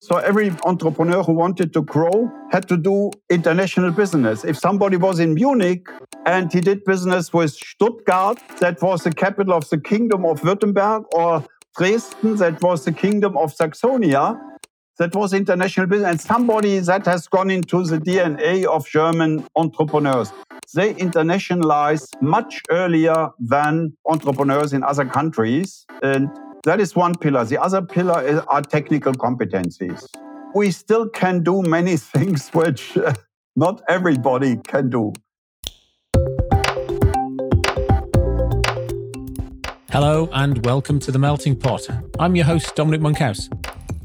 So every entrepreneur who wanted to grow had to do international business. If somebody was in Munich and he did business with Stuttgart, that was the capital of the kingdom of Württemberg, or Dresden, that was the kingdom of Saxonia, that was international business. And somebody that has gone into the DNA of German entrepreneurs. They internationalize much earlier than entrepreneurs in other countries. And that is one pillar. The other pillar is, are technical competencies. We still can do many things which uh, not everybody can do. Hello and welcome to The Melting Pot. I'm your host, Dominic Monkhouse.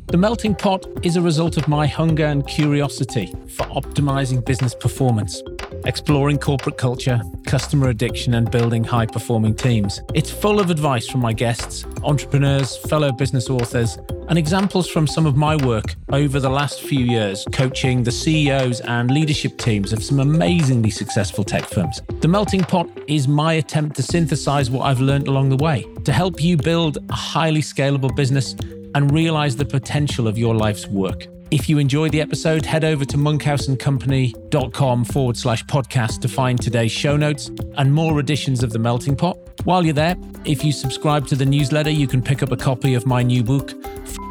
The Melting Pot is a result of my hunger and curiosity for optimizing business performance exploring corporate culture, customer addiction, and building high performing teams. It's full of advice from my guests, entrepreneurs, fellow business authors, and examples from some of my work over the last few years, coaching the CEOs and leadership teams of some amazingly successful tech firms. The Melting Pot is my attempt to synthesize what I've learned along the way to help you build a highly scalable business and realize the potential of your life's work. If you enjoyed the episode, head over to monkhouseandcompany.com forward slash podcast to find today's show notes and more editions of The Melting Pot. While you're there, if you subscribe to the newsletter, you can pick up a copy of my new book,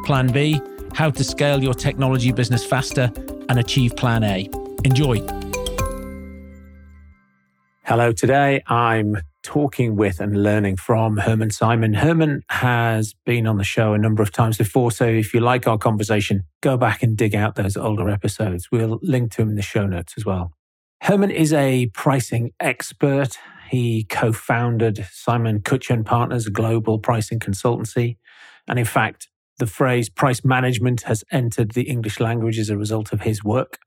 Plan B How to Scale Your Technology Business Faster and Achieve Plan A. Enjoy. Hello, today I'm talking with and learning from Hermann Simon. Hermann has been on the show a number of times before. So if you like our conversation, go back and dig out those older episodes. We'll link to him in the show notes as well. Hermann is a pricing expert. He co founded Simon Kucher and Partners, a global pricing consultancy. And in fact, the phrase price management has entered the English language as a result of his work.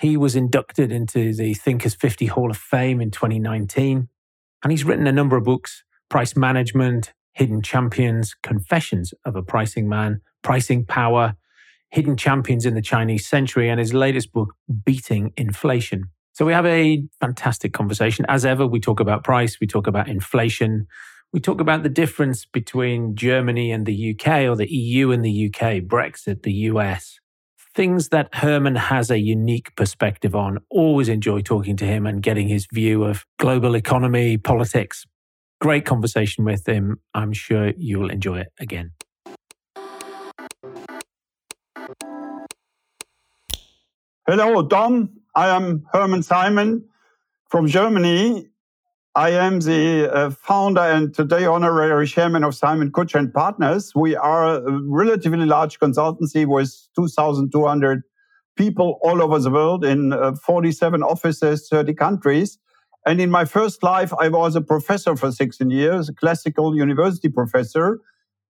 He was inducted into the Thinkers 50 Hall of Fame in 2019. And he's written a number of books Price Management, Hidden Champions, Confessions of a Pricing Man, Pricing Power, Hidden Champions in the Chinese Century, and his latest book, Beating Inflation. So we have a fantastic conversation. As ever, we talk about price, we talk about inflation, we talk about the difference between Germany and the UK or the EU and the UK, Brexit, the US things that Hermann has a unique perspective on. Always enjoy talking to him and getting his view of global economy, politics. Great conversation with him. I'm sure you'll enjoy it again. Hello, Dom. I am Hermann Simon from Germany. I am the uh, founder and today honorary chairman of Simon Kucher and Partners. We are a relatively large consultancy with 2,200 people all over the world in uh, 47 offices, 30 countries. And in my first life, I was a professor for 16 years, a classical university professor.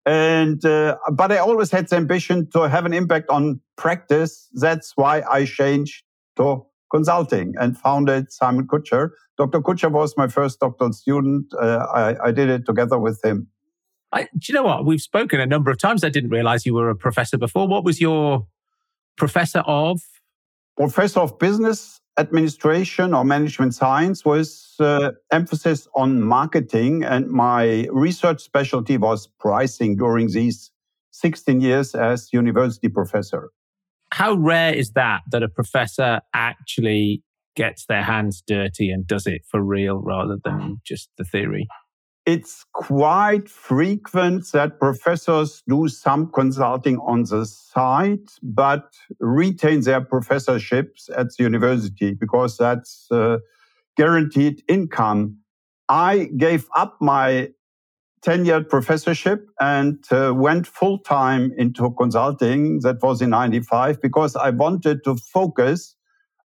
And, uh, but I always had the ambition to have an impact on practice. That's why I changed to consulting and founded Simon Kucher. Dr. Kucher was my first doctoral student. Uh, I, I, did it together with him. I, do you know what? We've spoken a number of times. I didn't realize you were a professor before. What was your professor of? Professor of Business Administration or Management Science with uh, emphasis on marketing. And my research specialty was pricing during these 16 years as university professor. How rare is that that a professor actually gets their hands dirty and does it for real rather than just the theory? It's quite frequent that professors do some consulting on the side, but retain their professorships at the university because that's uh, guaranteed income. I gave up my tenured professorship and uh, went full time into consulting. That was in 95 because I wanted to focus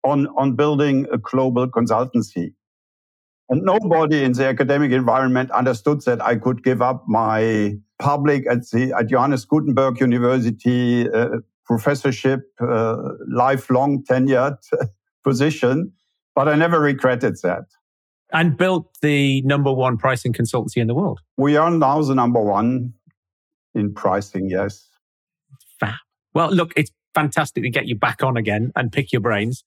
on, on building a global consultancy. And nobody in the academic environment understood that I could give up my public at the at Johannes Gutenberg University uh, professorship, uh, lifelong tenured position. But I never regretted that and built the number one pricing consultancy in the world. We are now the number one in pricing, yes. Fab. Well, look, it's fantastic to get you back on again and pick your brains.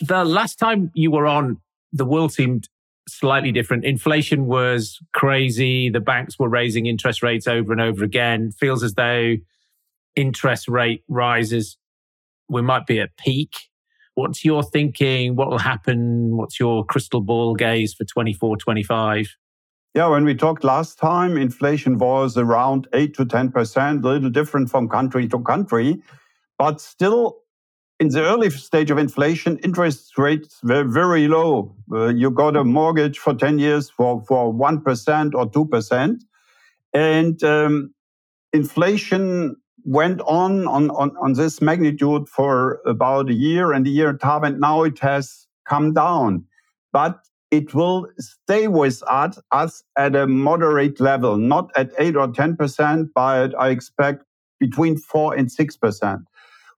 The last time you were on, the world seemed slightly different. Inflation was crazy. The banks were raising interest rates over and over again. Feels as though interest rate rises, we might be at peak. What's your thinking? What will happen? What's your crystal ball gaze for 24, 25? Yeah, when we talked last time, inflation was around 8 to 10%, a little different from country to country. But still, in the early stage of inflation, interest rates were very low. Uh, you got a mortgage for 10 years for, for 1% or 2%. And um, inflation went on, on on on this magnitude for about a year and a year and a half, and now it has come down. But it will stay with us, us at a moderate level, not at 8 or 10%, but I expect between 4 and 6%.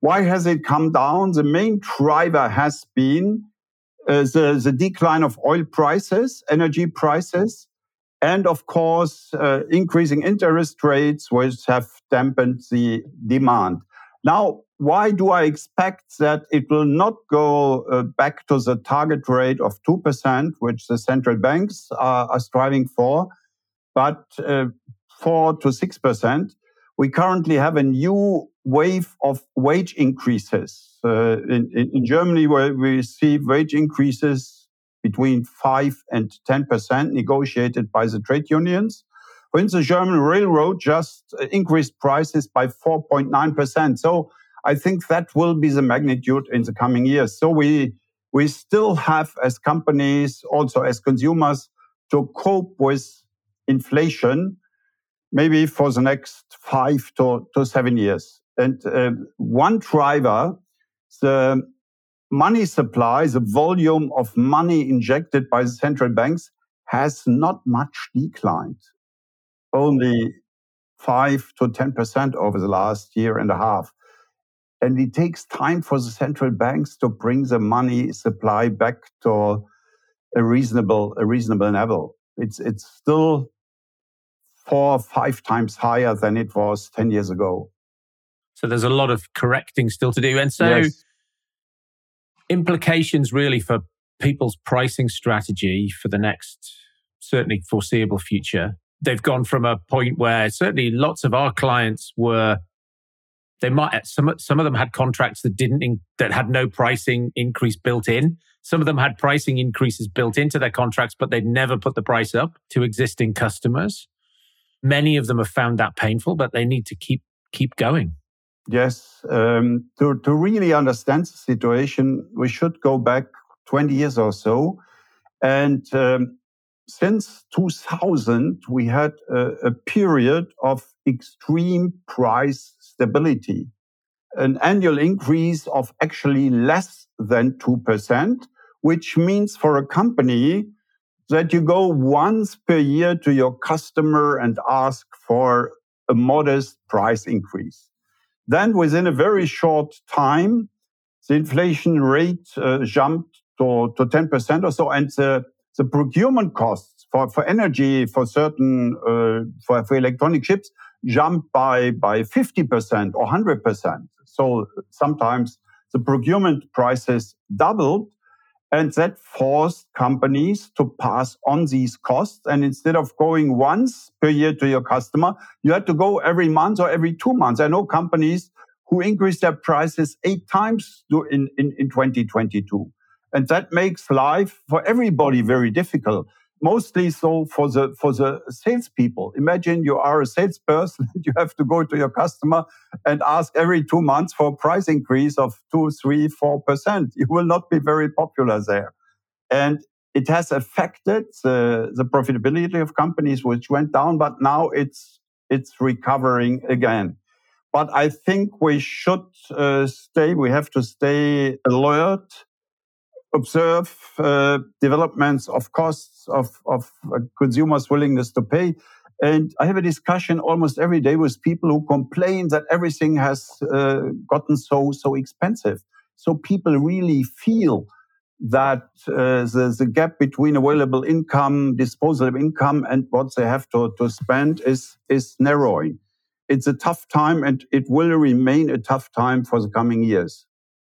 Why has it come down? The main driver has been uh, the, the decline of oil prices, energy prices, and of course, uh, increasing interest rates, which have dampened the demand. Now, why do I expect that it will not go uh, back to the target rate of 2%, which the central banks are, are striving for, but uh, 4 to 6%? We currently have a new wave of wage increases. Uh, in, in, Germany, where we see wage increases between 5 and 10% negotiated by the trade unions. Instance, the German railroad just increased prices by 4.9%. So I think that will be the magnitude in the coming years. So we, we still have as companies, also as consumers, to cope with inflation, maybe for the next five to, to seven years. And uh, one driver, the money supply, the volume of money injected by the central banks has not much declined, only 5 to 10% over the last year and a half. And it takes time for the central banks to bring the money supply back to a reasonable, a reasonable level. It's, it's still four or five times higher than it was 10 years ago. So there's a lot of correcting still to do. And so yes implications really for people's pricing strategy for the next certainly foreseeable future. They've gone from a point where certainly lots of our clients were they might some some of them had contracts that didn't in, that had no pricing increase built in. Some of them had pricing increases built into their contracts, but they'd never put the price up to existing customers. Many of them have found that painful, but they need to keep keep going. Yes, um, to, to really understand the situation, we should go back 20 years or so. And um, since 2000, we had a, a period of extreme price stability, an annual increase of actually less than 2%, which means for a company that you go once per year to your customer and ask for a modest price increase. Then within a very short time, the inflation rate uh, jumped to, to 10% or so. And the, the procurement costs for, for energy, for certain, uh, for, for electronic chips jumped by, by 50% or 100%. So sometimes the procurement prices doubled and that forced companies to pass on these costs. And instead of going once per year to your customer, you had to go every month or every two months. I know companies who increased their prices eight times in, in, in 2022. And that makes life for everybody very difficult mostly so for the for the salespeople. Imagine you are a salesperson, you have to go to your customer and ask every two months for a price increase of two, three, four percent. You will not be very popular there, and it has affected the, the profitability of companies, which went down, but now it's it's recovering again. But I think we should uh, stay. We have to stay alert observe uh, developments of costs of, of consumers' willingness to pay. And I have a discussion almost every day with people who complain that everything has uh, gotten so so expensive. So people really feel that uh, the, the gap between available income, disposable income, and what they have to, to spend is is narrowing. It's a tough time, and it will remain a tough time for the coming years.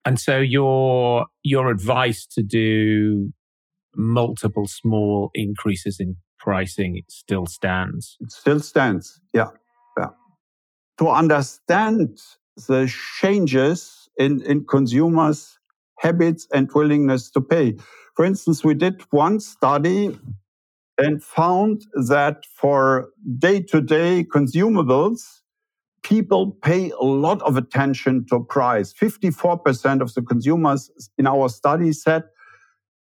And so your your advice to do multiple small increases in pricing still stands. It still stands. Yeah. Yeah. to understand the changes in, in consumers' habits and willingness to pay. For instance, we did one study and found that for day to day consumables, people pay a lot of attention to price. 54% of the consumers in our study said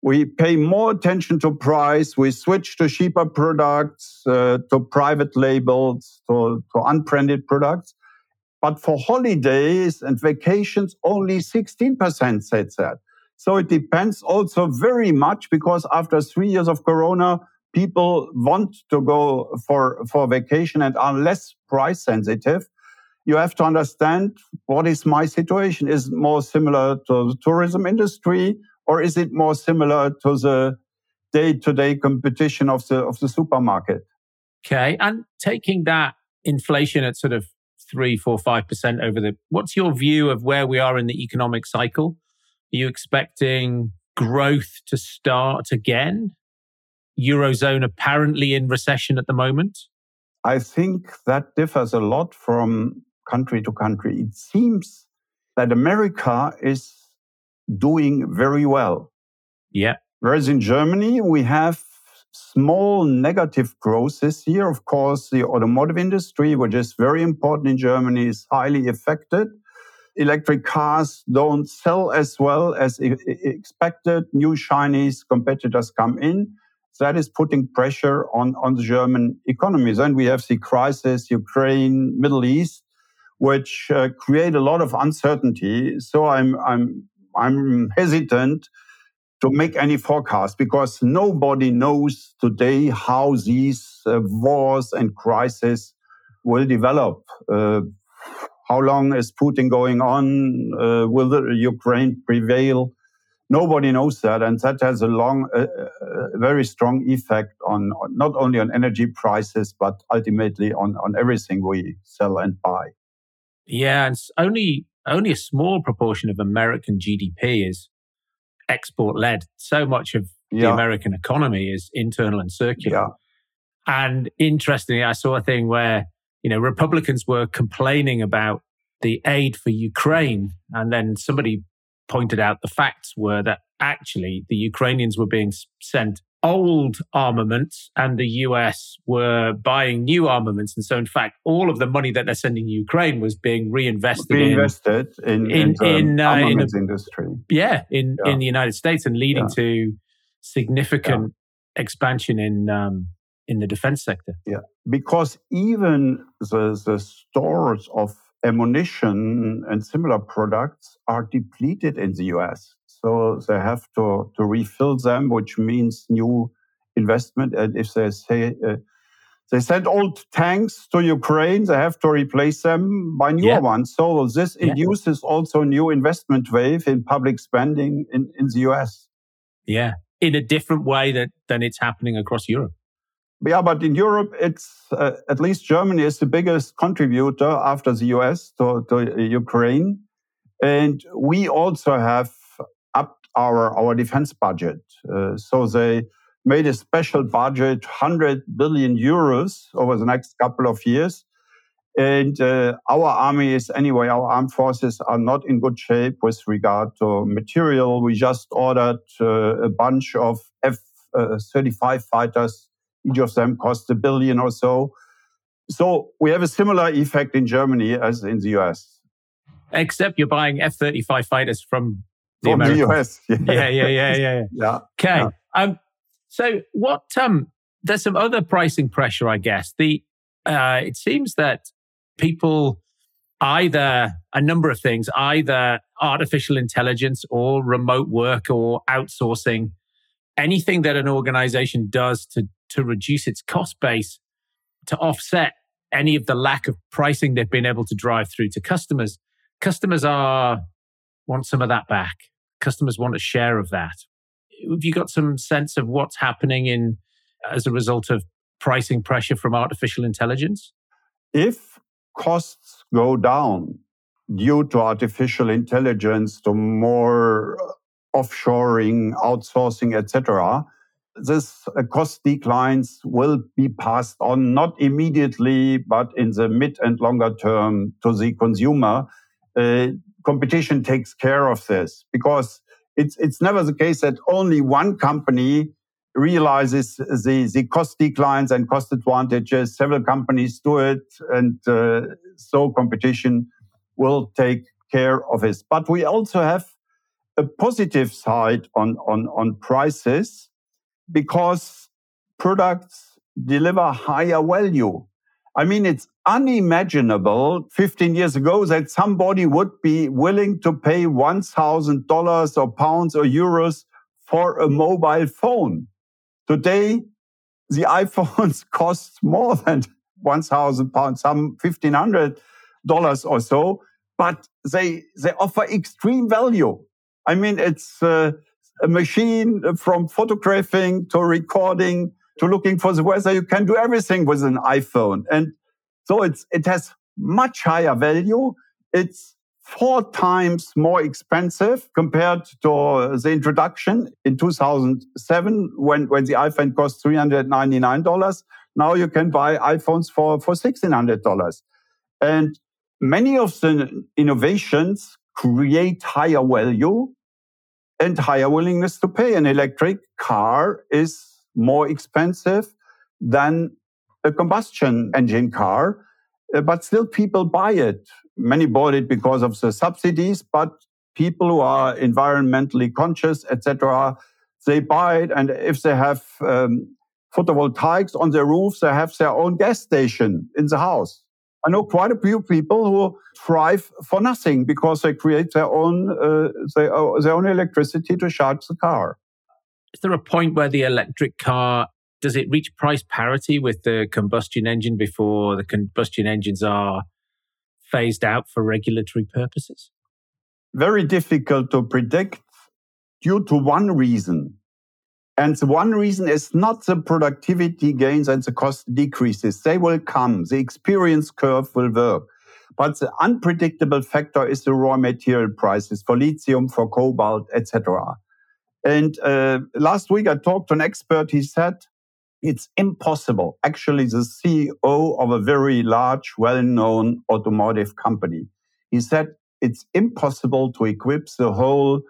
we pay more attention to price. We switch to cheaper products, uh, to private labels, to, to unbranded products. But for holidays and vacations, only 16% said that. So it depends also very much because after three years of Corona, people want to go for, for vacation and are less price sensitive. You have to understand what is my situation? Is it more similar to the tourism industry or is it more similar to the day-to-day competition of the of the supermarket? Okay. And taking that inflation at sort of three, four, five percent over the what's your view of where we are in the economic cycle? Are you expecting growth to start again? Eurozone apparently in recession at the moment? I think that differs a lot from country to country. It seems that America is doing very well. Yeah. Whereas in Germany, we have small negative growth this year. Of course, the automotive industry, which is very important in Germany, is highly affected electric cars don't sell as well as expected. New Chinese competitors come in. That is putting pressure on, on the German economy. Then we have the crisis, Ukraine, Middle East, which uh, create a lot of uncertainty. So I'm, I'm, I'm hesitant to make any forecast because nobody knows today how these uh, wars and crises will develop. Uh, how long is Putin going on? Uh, will the Ukraine prevail? Nobody knows that, and that has a long, uh, very strong effect on, on, not only on energy prices but ultimately on on everything we sell and buy. Yeah, and only only a small proportion of American GDP is export led. So much of yeah. the American economy is internal and circular. Yeah. And interestingly, I saw a thing where you know, Republicans were complaining about the aid for Ukraine. And then somebody pointed out the facts were that actually the Ukrainians were being sent old armaments and the US were buying new armaments. And so, in fact, all of the money that they're sending Ukraine was being reinvested, reinvested in, in, in, in, uh, in a, industry. Yeah, in, yeah. in the United States and leading yeah. to significant yeah. expansion in um, in the defense sector. Yeah, because even the, the stores of ammunition and similar products are depleted in the US. So they have to, to refill them, which means new investment. And if they say, uh, they send old tanks to Ukraine, they have to replace them by newer yeah. ones. So this yeah. induces also a new investment wave in public spending in, in the US. Yeah, in a different way that, than it's happening across Europe. Yeah, but in Europe, it's uh, at least Germany is the biggest contributor after the US to, to Ukraine. And we also have our, our defense budget. Uh, so they made a special budget, 100 billion euros over the next couple of years. And uh, our army is, anyway, our armed forces are not in good shape with regard to material. We just ordered uh, a bunch of F uh, 35 fighters each of them cost a billion or so. So we have a similar effect in Germany as in the US. Except you're buying F 35 fighters from the, the US. Yeah, yeah, yeah, yeah. Yeah. yeah. Okay. Yeah. Um, so what, um, there's some other pricing pressure, I guess. The, uh, it seems that people either a number of things, either artificial intelligence or remote work or outsourcing anything that an organization does to, to reduce its cost base to offset any of the lack of pricing they've been able to drive through to customers, customers are want some of that back. Customers want a share of that. Have you got some sense of what's happening in as a result of pricing pressure from artificial intelligence? If costs go down due to artificial intelligence, to more offshoring, outsourcing, etc., this uh, cost declines will be passed on not immediately, but in the mid and longer term to the consumer. Uh, competition takes care of this because it's it's never the case that only one company realizes the, the cost declines and cost advantages. Several companies do it, and uh, so competition will take care of this. But we also have a positive side on, on, on prices because products deliver higher value. I mean, it's unimaginable 15 years ago that somebody would be willing to pay $1,000 or pounds or euros for a mobile phone. Today, the iPhones cost more than 1,000 pounds, some $1,500 or so, but they, they offer extreme value. I mean, it's uh, a machine from photographing to recording to looking for the weather. You can do everything with an iPhone. And so it's, it has much higher value. It's four times more expensive compared to the introduction in 2007 when, when the iPhone cost $399. Now you can buy iPhones for, for $1,600. And many of the innovations create higher value and higher willingness to pay. An electric car is more expensive than a combustion engine car, uh, but still people buy it. Many bought it because of the subsidies, but people who are environmentally conscious, etc., they buy it. And if they have um, photovoltaics on their roofs, they have their own gas station in the house. I know quite a few people who thrive for nothing because they create their own uh, their, their own electricity to charge the car. Is there a point where the electric car does it reach price parity with the combustion engine before the combustion engines are phased out for regulatory purposes? Very difficult to predict due to one reason. And the one reason is not the productivity gains and the cost decreases. They will come. The experience curve will work. But the unpredictable factor is the raw material prices for lithium, for cobalt, etc. And uh, last week I talked to an expert. He said it's impossible. Actually, the CEO of a very large, well-known automotive company. He said it's impossible to equip the whole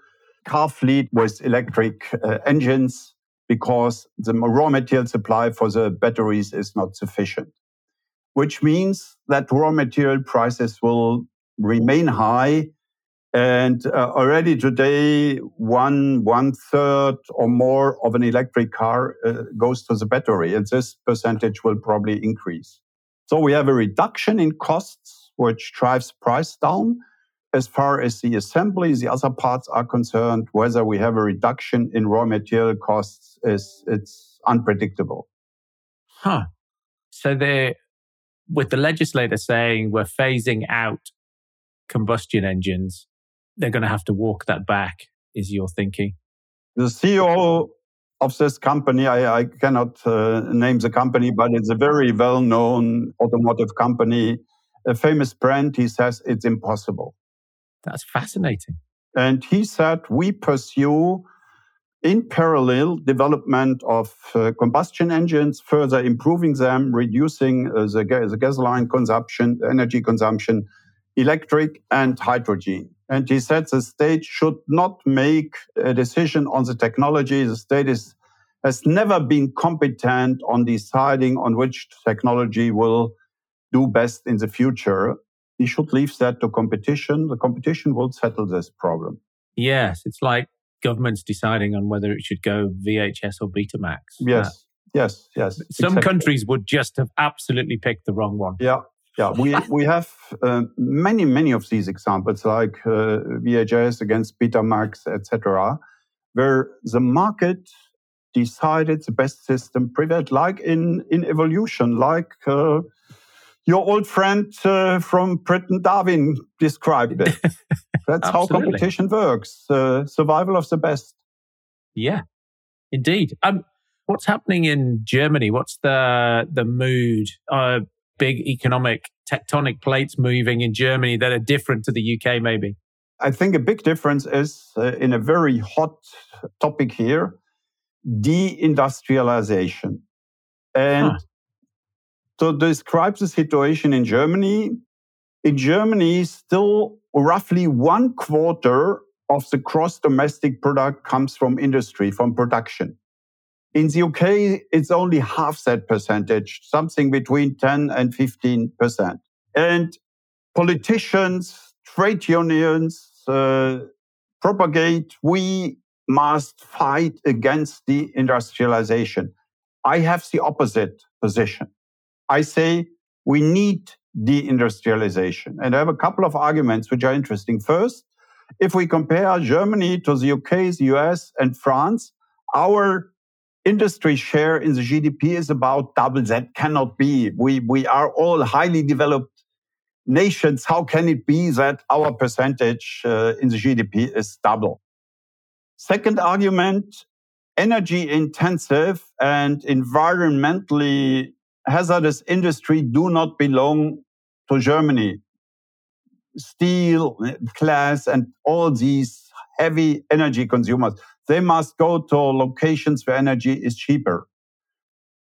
car fleet with electric uh, engines because the raw material supply for the batteries is not sufficient, which means that raw material prices will remain high. And uh, already today, one one third or more of an electric car uh, goes to the battery, and this percentage will probably increase. So we have a reduction in costs, which drives price down as far as the assembly, the other parts are concerned, whether we have a reduction in raw material costs is it's unpredictable. Huh. So they with the legislator saying we're phasing out combustion engines, they're going to have to walk that back, is your thinking? The CEO of this company, I, I cannot uh, name the company, but it's a very well known automotive company, a famous brand. He says it's impossible. That's fascinating. And he said, we pursue in parallel development of uh, combustion engines, further improving them, reducing uh, the, ga- the gasoline consumption, energy consumption, electric and hydrogen. And he said the state should not make a decision on the technology. The state is, has never been competent on deciding on which technology will do best in the future he should leave that to competition. The competition will settle this problem. Yes, it's like governments deciding on whether it should go VHS or Betamax. Yes, uh, yes, yes. Some exactly. countries would just have absolutely picked the wrong one. Yeah, yeah. We we have uh, many many of these examples, like uh, VHS against Betamax, etc., where the market decided the best system prevailed, like in in evolution, like uh, your old friend uh, from Britain, Darwin, described it. That's how competition works. Uh, survival of the best. Yeah, indeed. Um, what's happening in Germany? What's the the mood? Uh, big economic tectonic plates moving in Germany that are different to the UK, maybe. I think a big difference is uh, in a very hot topic here deindustrialization. And huh. to describe the situation in Germany, in Germany, still roughly one quarter of the gross domestic product comes from industry, from production. In the UK, it's only half that percentage, something between 10 and 15 percent. And politicians, trade unions uh, propagate we must fight against the industrialization. I have the opposite position. I say we need deindustrialization. And I have a couple of arguments which are interesting. First, if we compare Germany to the UK, the US, and France, our industry share in the GDP is about double. That cannot be. We, we are all highly developed nations. How can it be that our percentage uh, in the GDP is double? Second argument, energy intensive and environmentally hazardous industry do not belong to Germany. Steel, glass, and all these heavy energy consumers, they must go to locations where energy is cheaper.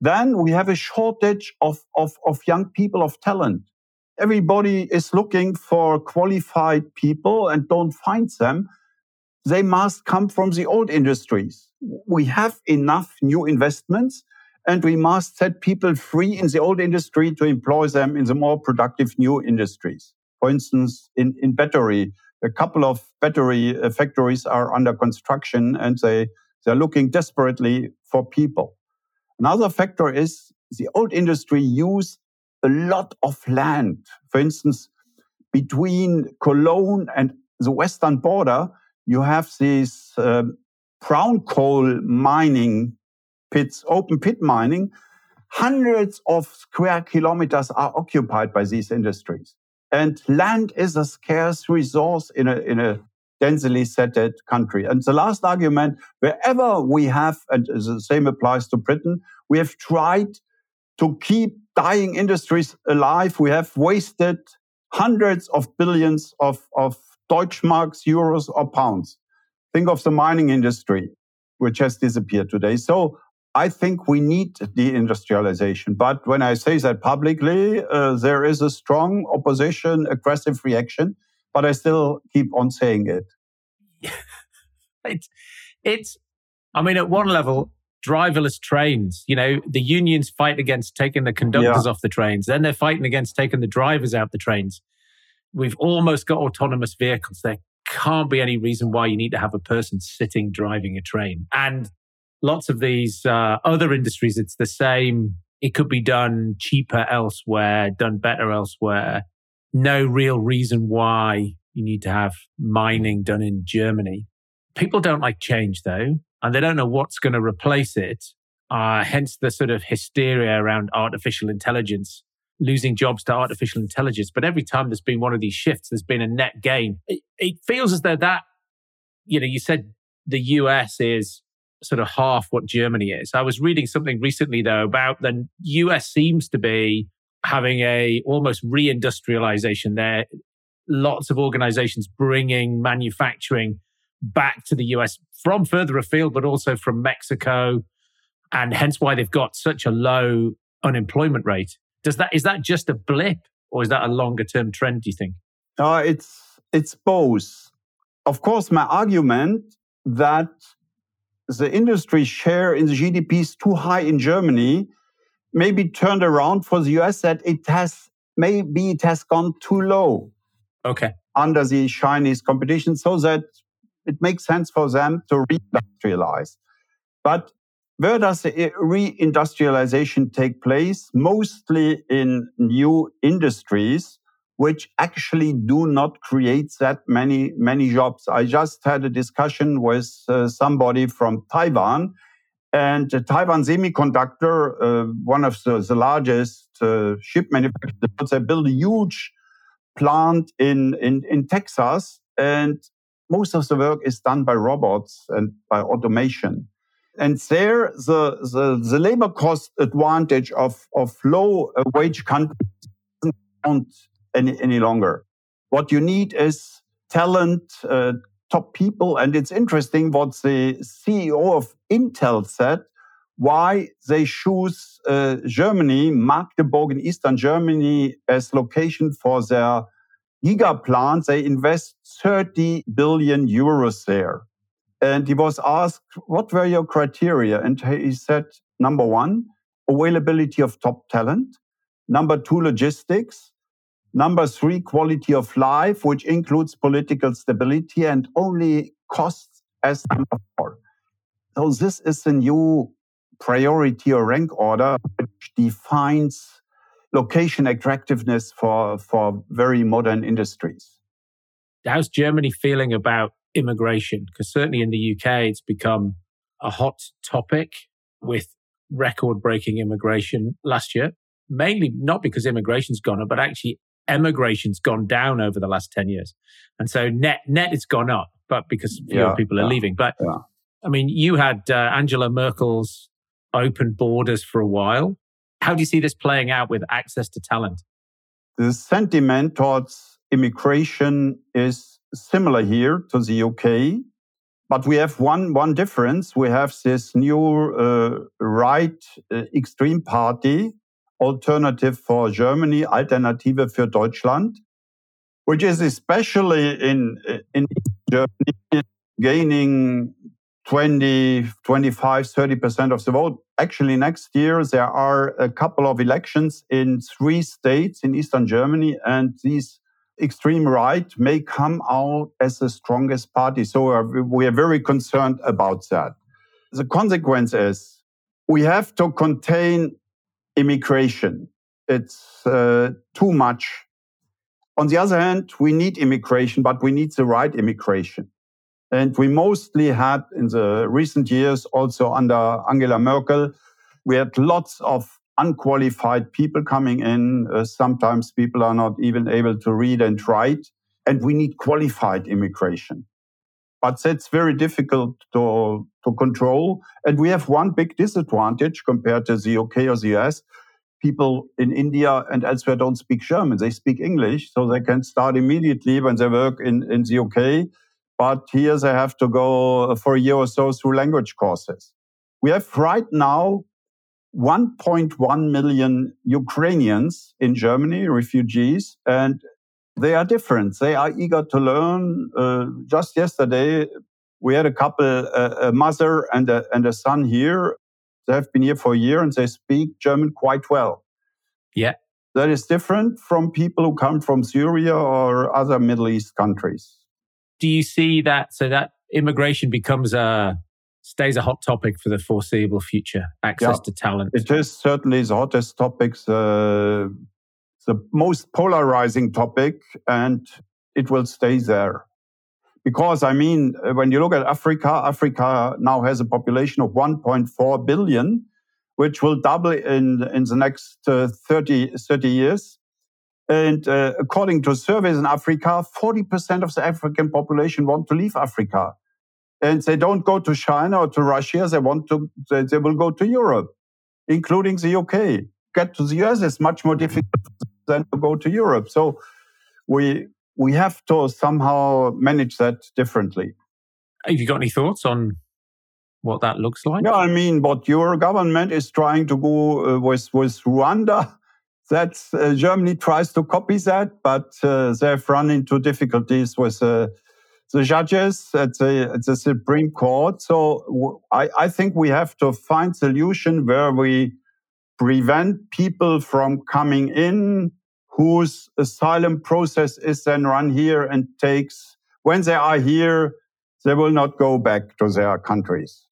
Then we have a shortage of, of, of young people of talent. Everybody is looking for qualified people and don't find them. They must come from the old industries. We have enough new investments and we must set people free in the old industry to employ them in the more productive new industries. For instance, in, in battery, a couple of battery uh, factories are under construction and they, they're looking desperately for people. Another factor is the old industry use a lot of land. For instance, between Cologne and the western border, you have these uh, brown coal mining pits, open pit mining, hundreds of square kilometers are occupied by these industries. And land is a scarce resource in a, in a densely settled country. And the last argument, wherever we have, and the same applies to Britain, we have tried to keep dying industries alive. We have wasted hundreds of billions of, of Deutschmarks, euros, or pounds. Think of the mining industry, which has disappeared today. So I think we need deindustrialization. But when I say that publicly, uh, there is a strong opposition, aggressive reaction, but I still keep on saying it. it's, it's, I mean, at one level, driverless trains, you know, the unions fight against taking the conductors yeah. off the trains. Then they're fighting against taking the drivers out the trains. We've almost got autonomous vehicles. There can't be any reason why you need to have a person sitting driving a train. And lots of these uh, other industries, it's the same. It could be done cheaper elsewhere, done better elsewhere. No real reason why you need to have mining done in Germany. People don't like change though, and they don't know what's going to replace it. Uh, hence the sort of hysteria around artificial intelligence, losing jobs to artificial intelligence. But every time there's been one of these shifts, there's been a net gain. It, it feels as though that, you know, you said the US is sort of half what Germany is. I was reading something recently though about the US seems to be having a almost reindustrialization there. Lots of organizations bringing manufacturing back to the US from further afield, but also from Mexico, and hence why they've got such a low unemployment rate. Does that is that just a blip, or is that a longer term trend? Do you think? Uh, it's it's both. Of course, my argument that the industry share in the GDP is too high in Germany, maybe turned around for the US that it has maybe it has gone too low. Okay. Under the Chinese competition, so that it makes sense for them to reindustrialize. But where does the reindustrialization take place? Mostly in new industries which actually do not create that many many jobs. I just had a discussion with uh, somebody from Taiwan, and uh, Taiwan Semiconductor, uh, one of the, the largest uh, chip manufacturers, they built a huge plant in, in in Texas, and most of the work is done by robots and by automation. And there, the, the, the labor cost advantage of, of low wage countries any, any longer. What you need is talent, uh, top people. And it's interesting what the CEO of Intel said, why they choose uh, Germany, Magdeburg in Eastern Germany as location for their giga plant. They invest 30 billion euros there. And he was asked, what were your criteria? And he said, number one, availability of top talent. Number two, logistics. Number three, quality of life, which includes political stability and only costs as number four. So this is a new priority or rank order which defines location attractiveness for, for very modern industries. How's Germany feeling about immigration? Because certainly in the UK, it's become a hot topic with record breaking immigration last year, mainly not because immigration's gone up, but actually emigration's gone down over the last 10 years. And so net, net it's gone up, but because fewer yeah, people are yeah, leaving. But yeah. I mean, you had uh, Angela Merkel's open borders for a while. How do you see this playing out with access to talent? The sentiment towards immigration is similar here to the UK. But we have one, one difference. We have this new uh, right uh, extreme party Alternative for Germany, Alternative für Deutschland, which is especially in, in Germany gaining 20, 25, 30% of the vote. Actually, next year, there are a couple of elections in three states in Eastern Germany, and these extreme right may come out as the strongest party. So uh, we are very concerned about that. The consequence is we have to contain immigration. It's uh, too much. On the other hand, we need immigration, but we need the right immigration. And we mostly had in the recent years, also under Angela Merkel, we had lots of unqualified people coming in. Uh, sometimes people are not even able to read and write. And we need qualified immigration. But that's very difficult to, to control. And we have one big disadvantage compared to the UK or the US people in India and elsewhere don't speak German. They speak English, so they can start immediately when they work in, in the UK. But here they have to go for a year or so through language courses. We have right now 1.1 million Ukrainians in Germany, refugees, and they are different. They are eager to learn. Uh, just yesterday, we had a couple, uh, a mother and a, and a son here they have been here for a year and they speak German quite well. Yeah. That is different from people who come from Syria or other Middle East countries. Do you see that? So that immigration becomes a stays a hot topic for the foreseeable future. Access yeah, to talent. It is certainly the hottest topic, uh, the most polarizing topic, and it will stay there. Because I mean, uh, when you look at Africa, Africa now has a population of 1.4 billion, which will double in, in the next uh, 30, 30 years. And uh, according to surveys in Africa, 40% of the African population want to leave Africa. And they don't go to China or to Russia. They want to, they, they will go to Europe, including the UK. Get to the US is much more difficult than to go to Europe. So we, we have to somehow manage that differently. Have you got any thoughts on what that looks like? Yeah, I mean, what your government is trying to do uh, with, with Rwanda, that uh, Germany tries to copy that, but uh, they've run into difficulties with uh, the judges at the, at the Supreme Court. So I, I think we have to find solution where we prevent people from coming in whose asylum process is then run here and takes, when they are here, they will not go back to their countries.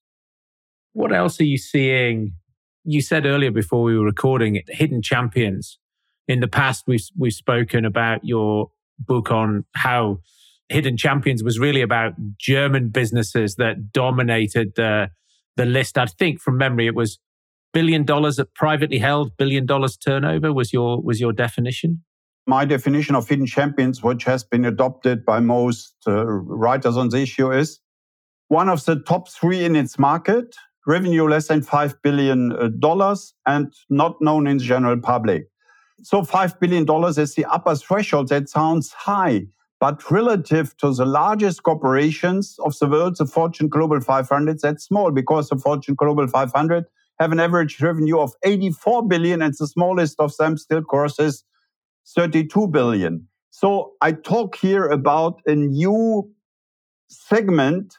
What else are you seeing? You said earlier before we were recording it, hidden champions. In the past, we've, we've spoken about your book on how Hidden Champions was really about German businesses that dominated the, the list. I think from memory, it was billion dollars at privately held billion dollars turnover was your was your definition? My definition of hidden champions which has been adopted by most uh, writers on the issue is one of the top 3 in its market revenue less than 5 billion uh, dollars and not known in the general public. So 5 billion dollars is the upper threshold. That sounds high But relative to the largest corporations of the world, the Fortune Global 500, that's small because the Fortune Global 500 have an average revenue of 84 billion and the smallest of them still crosses 32 billion. So I talk here about a new segment,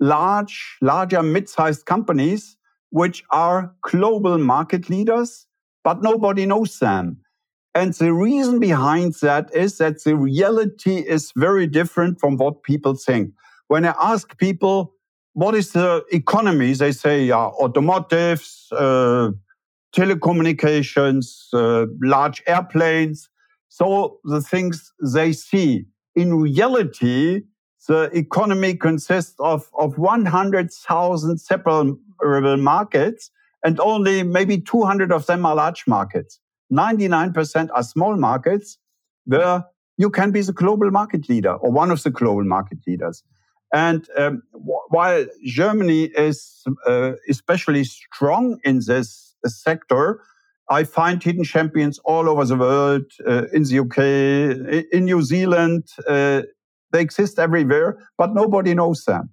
large, larger mid-sized companies, which are global market leaders, but nobody knows them. And the reason behind that is that the reality is very different from what people think. When I ask people, what is the economy? They say, yeah, automotives, uh, telecommunications, uh, large airplanes. So the things they see. In reality, the economy consists of, of 100,000 separable markets and only maybe 200 of them are large markets. 99% are small markets where you can be the global market leader or one of the global market leaders. And um, while Germany is uh, especially strong in this sector, I find hidden champions all over the world, uh, in the UK, in New Zealand. Uh, they exist everywhere, but nobody knows them.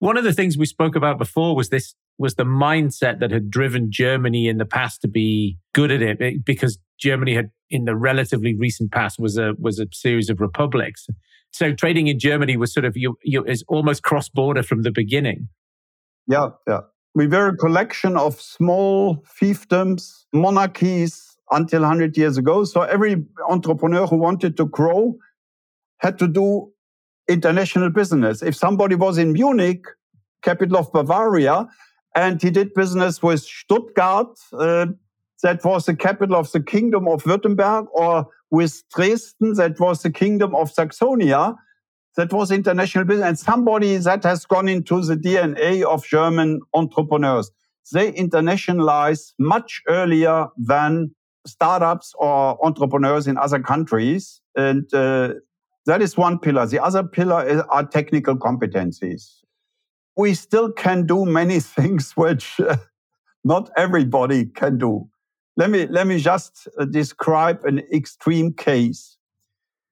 One of the things we spoke about before was this was the mindset that had driven Germany in the past to be good at it because Germany had in the relatively recent past was a was a series of republics. So trading in Germany was sort of you, you is almost cross border from the beginning. Yeah, yeah. We were a collection of small fiefdoms, monarchies until 100 years ago. So every entrepreneur who wanted to grow had to do international business. If somebody was in Munich, capital of Bavaria, and he did business with Stuttgart, uh, that was the capital of the kingdom of Württemberg, or with Dresden, that was the kingdom of Saxonia. That was international business. And somebody that has gone into the DNA of German entrepreneurs. They internationalize much earlier than startups or entrepreneurs in other countries. And uh, that is one pillar. The other pillar is, are technical competencies we still can do many things which uh, not everybody can do. Let me, let me just uh, describe an extreme case.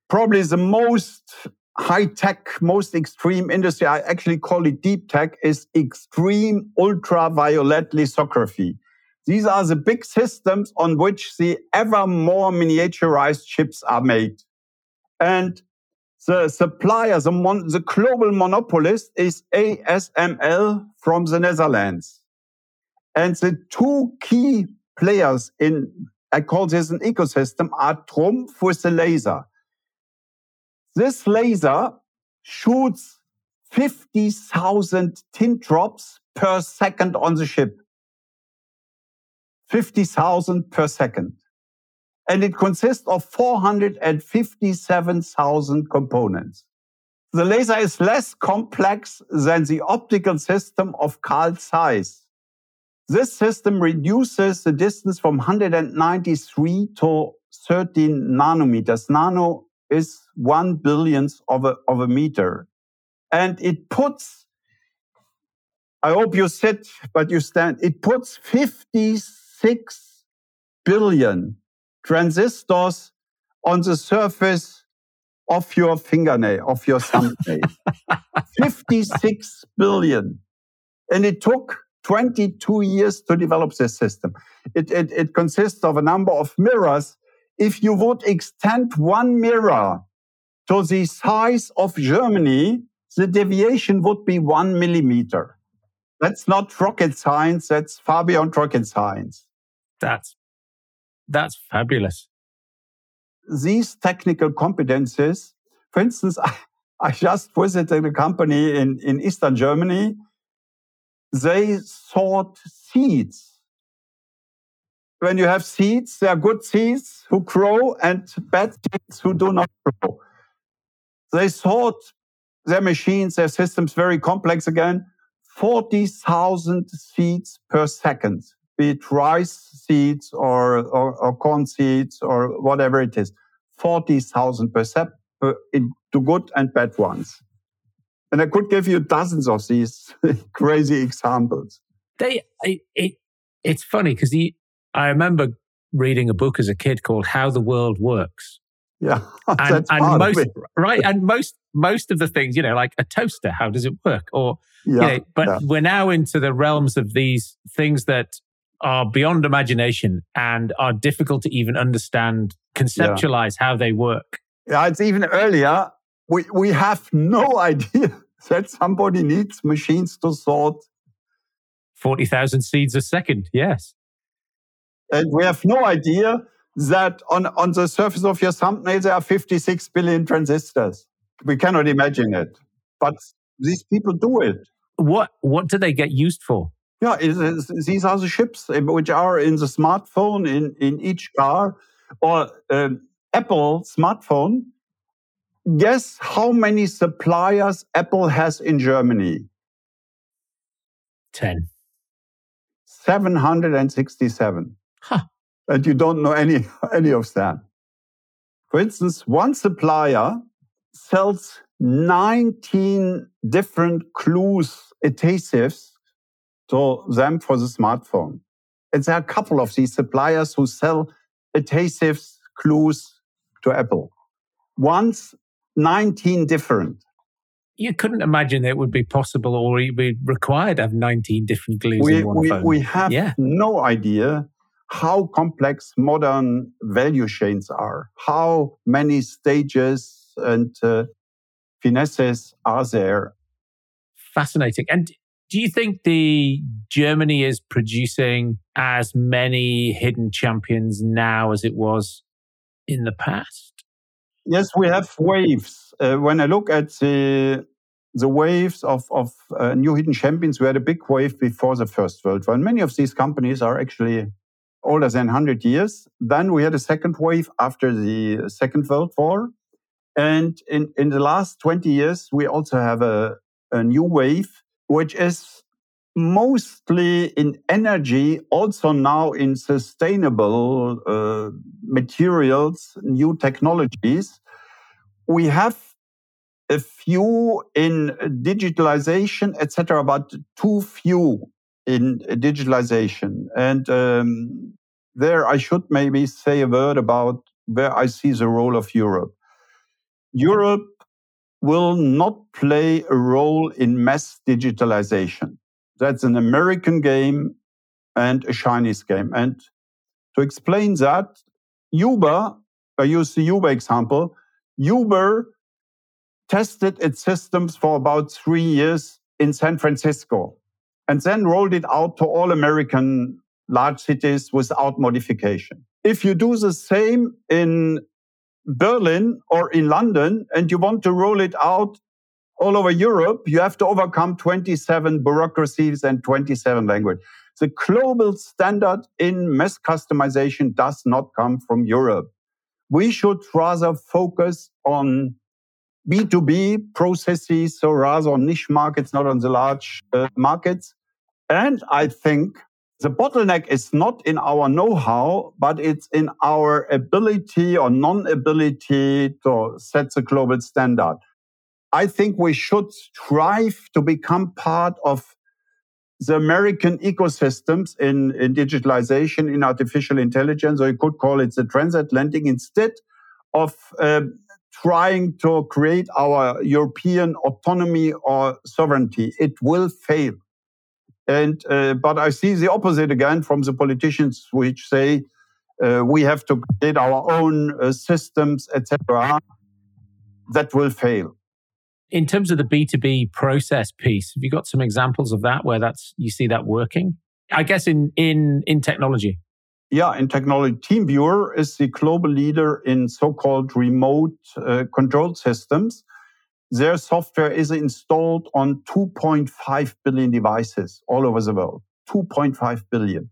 Probably the most high tech, most extreme industry, I actually call it deep tech, is extreme ultraviolet lithography. These are the big systems on which the ever more miniaturized chips are made. And the supplier, the, mon- the global monopolist is ASML from the Netherlands. And the two key players in, I call this an ecosystem, are Trumpf with the laser. This laser shoots 50,000 tin drops per second on the ship. 50,000 per second and it consists of 457,000 components. The laser is less complex than the optical system of Carl Zeiss. This system reduces the distance from 193 to 13 nanometers. Nano is one billionth of a, of a meter. And it puts, I hope you sit, but you stand, it puts 56 billion transistors on the surface of your fingernail, of your thumbnail. 56 billion. And it took 22 years to develop this system. It, it, it consists of a number of mirrors. If you would extend one mirror to the size of Germany, the deviation would be one millimeter. That's not rocket science. That's far beyond rocket science. That's that's fabulous. These technical competences, for instance, I, I just visited a company in, in Eastern Germany. They sort seeds. When you have seeds, there are good seeds who grow and bad seeds who do not grow. They sort their machines, their systems very complex again, 40,000 seeds per second be it rice seeds or, or, or corn seeds or whatever it is, 40,000 per second into good and bad ones. And I could give you dozens of these crazy examples. They, it, it it's funny because I remember reading a book as a kid called How the World Works. Yeah, and, and most right, and most most of the things, you know, like a toaster, how does it work? Or yeah, you know, but yeah. we're now into the realms of these things that are beyond imagination and are difficult to even understand, conceptualize yeah. how they work. Yeah, it's even earlier. We we have no idea that somebody needs machines to sort forty thousand seeds a second. Yes, and we have no idea that on, on the surface of your thumbnail there are 56 billion transistors. We cannot imagine it. But these people do it. What what do they get used for? Yeah, it, it, these are the chips eh, which are in the smartphone, in, in each car, or um, Apple smartphone. Guess how many suppliers Apple has in Germany? 10. 767. Huh and you don't know any, any of that. For instance, one supplier sells 19 different clues adhesives to them for the smartphone. And there are a couple of these suppliers who sell adhesives, clues to Apple. Once 19 different. You couldn't imagine it would be possible or even required to have 19 different glues we, in one we, phone. We have yeah. no idea how complex modern value chains are, how many stages and uh, finesses are there. Fascinating. And do you think the Germany is producing as many hidden champions now as it was in the past? Yes, we have waves. Uh, when I look at the the waves of, of uh, new hidden champions, we had a big wave before the First World War. And many of these companies are actually older than 100 years. Then we had a second wave after the Second World War. And in, in the last 20 years, we also have a, a new wave, which is mostly in energy, also now in sustainable uh, materials, new technologies. We have a few in digitalization, etc., but too few in digitalization. And um, there I should maybe say a word about where I see the role of Europe. Europe will not play a role in mass digitalization. That's an American game and a Chinese game. And to explain that, Uber, I use the Uber example, Uber tested its systems for about three years in San Francisco and then rolled it out to all American large cities without modification. If you do the same in Berlin or in London and you want to roll it out all over Europe, you have to overcome 27 bureaucracies and 27 languages. The global standard in mass customization does not come from Europe. We should rather focus on B2B processes, so rather on niche markets, not on the large uh, markets. And I think the bottleneck is not in our know-how, but it's in our ability or non-ability to set the global standard. I think we should strive to become part of the American ecosystems in, in digitalization, in artificial intelligence, or you could call it the transatlantic, instead of uh, trying to create our European autonomy or sovereignty. It will fail. And uh, but I see the opposite again from the politicians, which say uh, we have to create our own uh, systems, etc. That will fail. In terms of the B two B process piece, have you got some examples of that where that's you see that working? I guess in in in technology. Yeah, in technology, TeamViewer is the global leader in so-called remote uh, control systems their software is installed on 2.5 billion devices all over the world. 2.5 billion.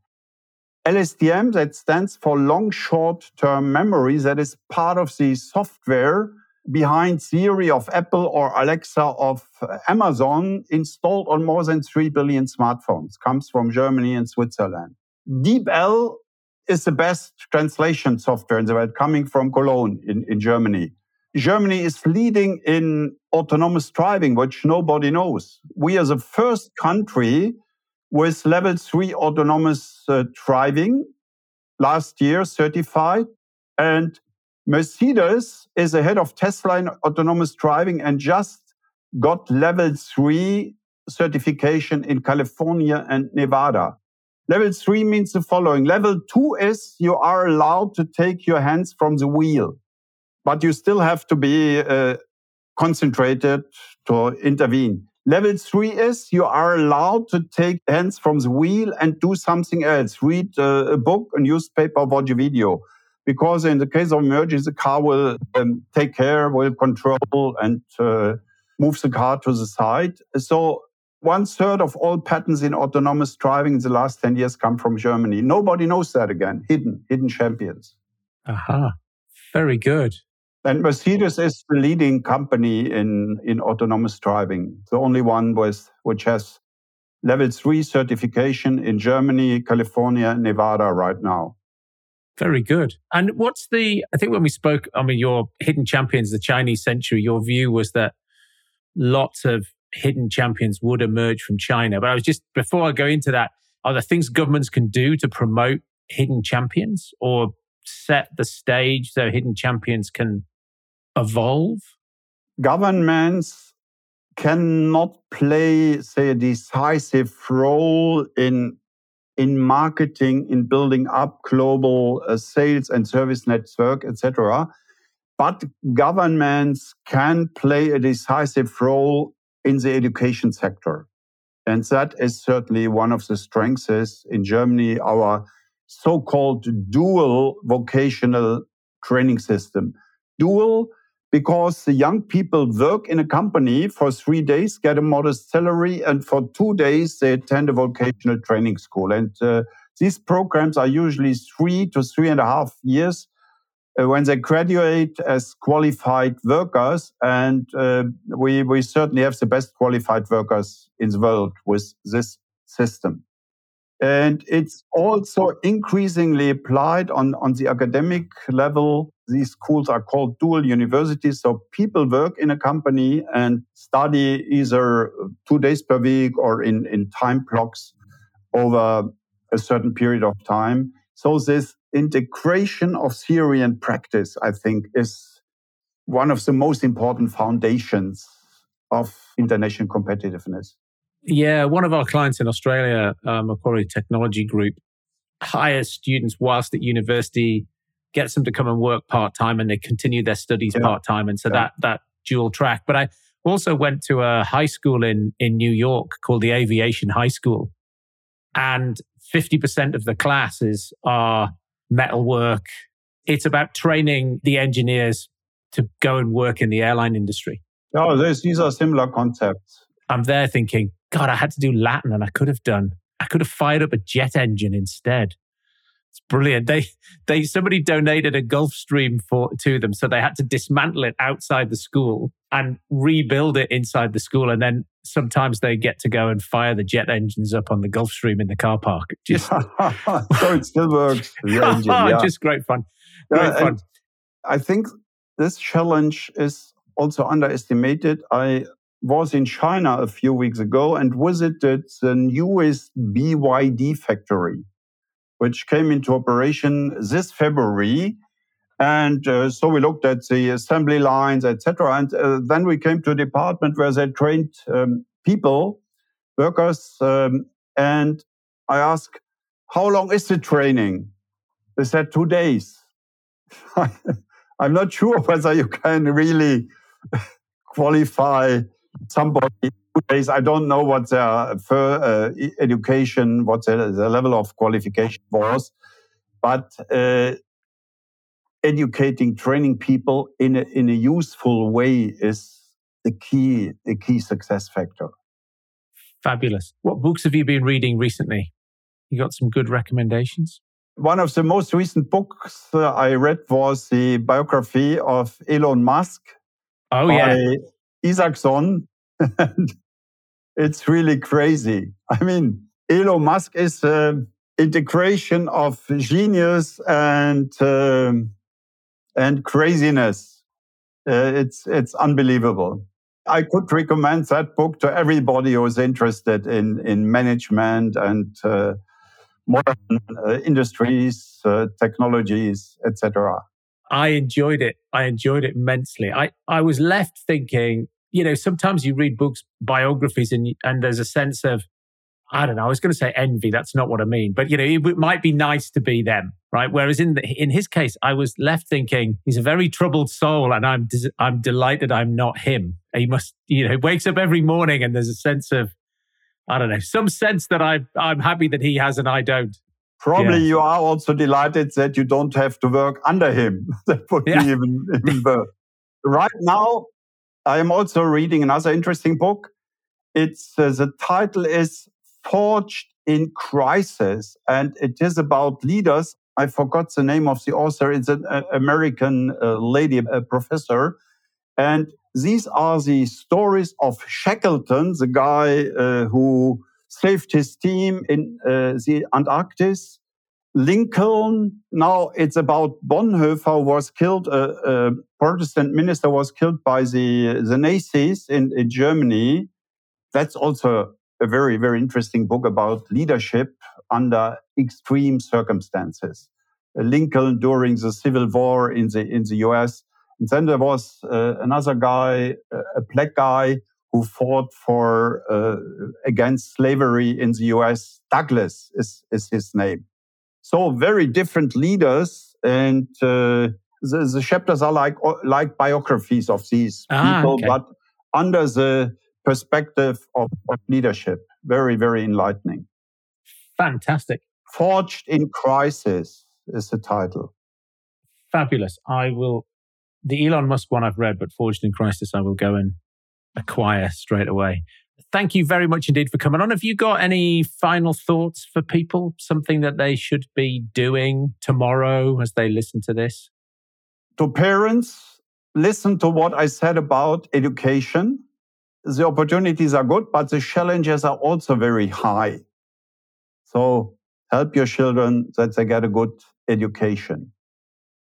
LSTM, that stands for long short term memory, that is part of the software behind Siri of Apple or Alexa of Amazon, installed on more than 3 billion smartphones, comes from Germany and Switzerland. DeepL is the best translation software in the world, coming from Cologne in, in Germany. Germany is leading in autonomous driving, which nobody knows. We are the first country with level three autonomous uh, driving last year certified. And Mercedes is ahead of Tesla in autonomous driving and just got level three certification in California and Nevada. Level three means the following. Level two is you are allowed to take your hands from the wheel, but you still have to be uh, concentrated to intervene. Level three is you are allowed to take hands from the wheel and do something else. Read uh, a book, a newspaper, watch a video. Because in the case of emergency, the car will um, take care, will control and uh, move the car to the side. So one third of all patents in autonomous driving in the last 10 years come from Germany. Nobody knows that again. Hidden, hidden champions. Aha. Very good. And Mercedes is the leading company in, in autonomous driving, the only one with, which has level three certification in Germany, California, Nevada right now. Very good. And what's the, I think when we spoke, I mean, your hidden champions, the Chinese century, your view was that lots of hidden champions would emerge from China. But I was just, before I go into that, are there things governments can do to promote hidden champions or set the stage so hidden champions can evolve? Governments cannot play, say, a decisive role in in marketing, in building up global uh, sales and service network, etc. But governments can play a decisive role in the education sector. And that is certainly one of the strengths in Germany, our so-called dual vocational training system. Dual because the young people work in a company for three days, get a modest salary, and for two days they attend a vocational training school. And uh, these programs are usually three to three and a half years uh, when they graduate as qualified workers, and uh, we we certainly have the best qualified workers in the world with this system. And it's also increasingly applied on, on the academic level. These schools are called dual universities. So people work in a company and study either two days per week or in, in time blocks over a certain period of time. So this integration of theory and practice, I think, is one of the most important foundations of international competitiveness. Yeah, one of our clients in Australia, um, Macquarie Technology Group, hires students whilst at university, gets them to come and work part time, and they continue their studies yeah. part time, and so yeah. that that dual track. But I also went to a high school in in New York called the Aviation High School, and fifty percent of the classes are metal work. It's about training the engineers to go and work in the airline industry. Oh, these are similar concepts. I'm there thinking, God, I had to do Latin and I could have done, I could have fired up a jet engine instead. It's brilliant. They, they, somebody donated a Gulfstream for, to them. So they had to dismantle it outside the school and rebuild it inside the school. And then sometimes they get to go and fire the jet engines up on the Gulfstream in the car park. Just, so it still works. Engine, oh, yeah. Just great fun. Great fun. I think this challenge is also underestimated. I was in China a few weeks ago and visited the newest BYD factory, which came into operation this February. And uh, so we looked at the assembly lines, etc. And uh, then we came to a department where they trained um, people, workers. Um, and I asked, how long is the training? They said two days. I'm not sure whether you can really qualify somebody days. I don't know what their uh, education, what the, the, level of qualification was, but uh, educating, training people in a, in a useful way is the key, the key success factor. Fabulous. What books have you been reading recently? You got some good recommendations? One of the most recent books uh, I read was the biography of Elon Musk. Oh, yeah. Isaacson. it's really crazy. I mean, Elon Musk is an integration of genius and um, and craziness. Uh, it's it's unbelievable. I could recommend that book to everybody who is interested in in management and uh, modern uh, industries, uh, technologies, etc. I enjoyed it. I enjoyed it immensely. I, I was left thinking, you know, sometimes you read books, biographies, and, and there's a sense of, I don't know, I was going to say envy. That's not what I mean. But, you know, it, it might be nice to be them, right? Whereas in the, in his case, I was left thinking he's a very troubled soul and I'm, I'm delighted I'm not him. He must, you know, wakes up every morning and there's a sense of, I don't know, some sense that I, I'm happy that he has and I don't. Probably yeah. you are also delighted that you don't have to work under him. that would yeah. be even, even worse. Right now, I am also reading another interesting book. It's uh, the title is Forged in Crisis, and it is about leaders. I forgot the name of the author. It's an uh, American uh, lady, a professor, and these are the stories of Shackleton, the guy uh, who saved his team in uh, the Antarctic. Lincoln, now it's about Bonhoeffer was killed, a, uh, a, Protestant minister was killed by the, the Nazis in, in Germany. That's also a very, very interesting book about leadership under extreme circumstances. Lincoln during the Civil War in the, in the US. And then there was uh, another guy, a black guy, who fought for uh, against slavery in the U.S. Douglass is, is his name. So very different leaders, and uh, the, the, chapters are like like biographies of these ah, people, okay. but under the perspective of, of leadership. Very very enlightening. Fantastic. Forged in Crisis is the title. Fabulous. I will. The Elon Musk one I've read, but Forged in Crisis I will go and acquire straight away. Thank you very much indeed for coming on. Have you got any final thoughts for people? Something that they should be doing tomorrow as they listen to this? To parents, listen to what I said about education. The opportunities are good, but the challenges are also very high. So help your children that they get a good education.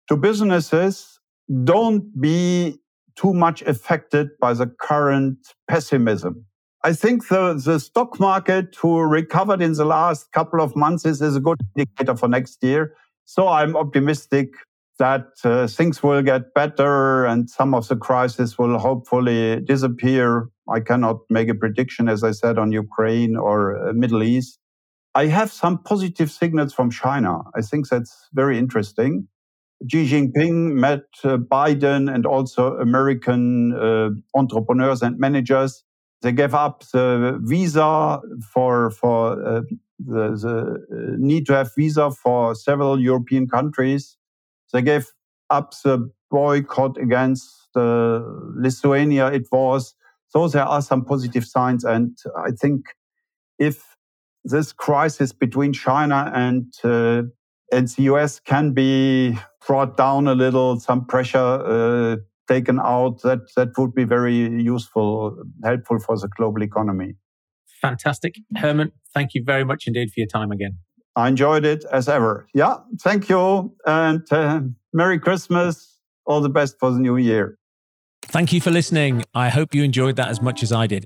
To businesses, don't be too much affected by the current pessimism. I think the, the stock market who recovered in the last couple of months is, is a good indicator for next year. So I'm optimistic that uh, things will get better and some of the crisis will hopefully disappear. I cannot make a prediction, as I said, on Ukraine or uh, Middle East. I have some positive signals from China. I think that's very interesting. Xi Jinping met uh, Biden and also American uh, entrepreneurs and managers. They gave up the visa for for uh, the, the, uh, need to have visa for several European countries. They gave up the boycott against uh, Lithuania. It was so there are some positive signs, and I think if this crisis between China and uh, and the US can be brought down a little, some pressure uh, taken out, that, that would be very useful, helpful for the global economy. Fantastic. Hermann. thank you very much indeed for your time again. I enjoyed it as ever. Yeah, thank you. And uh, Merry Christmas. All the best for the new year. Thank you for listening. I hope you enjoyed that as much as I did.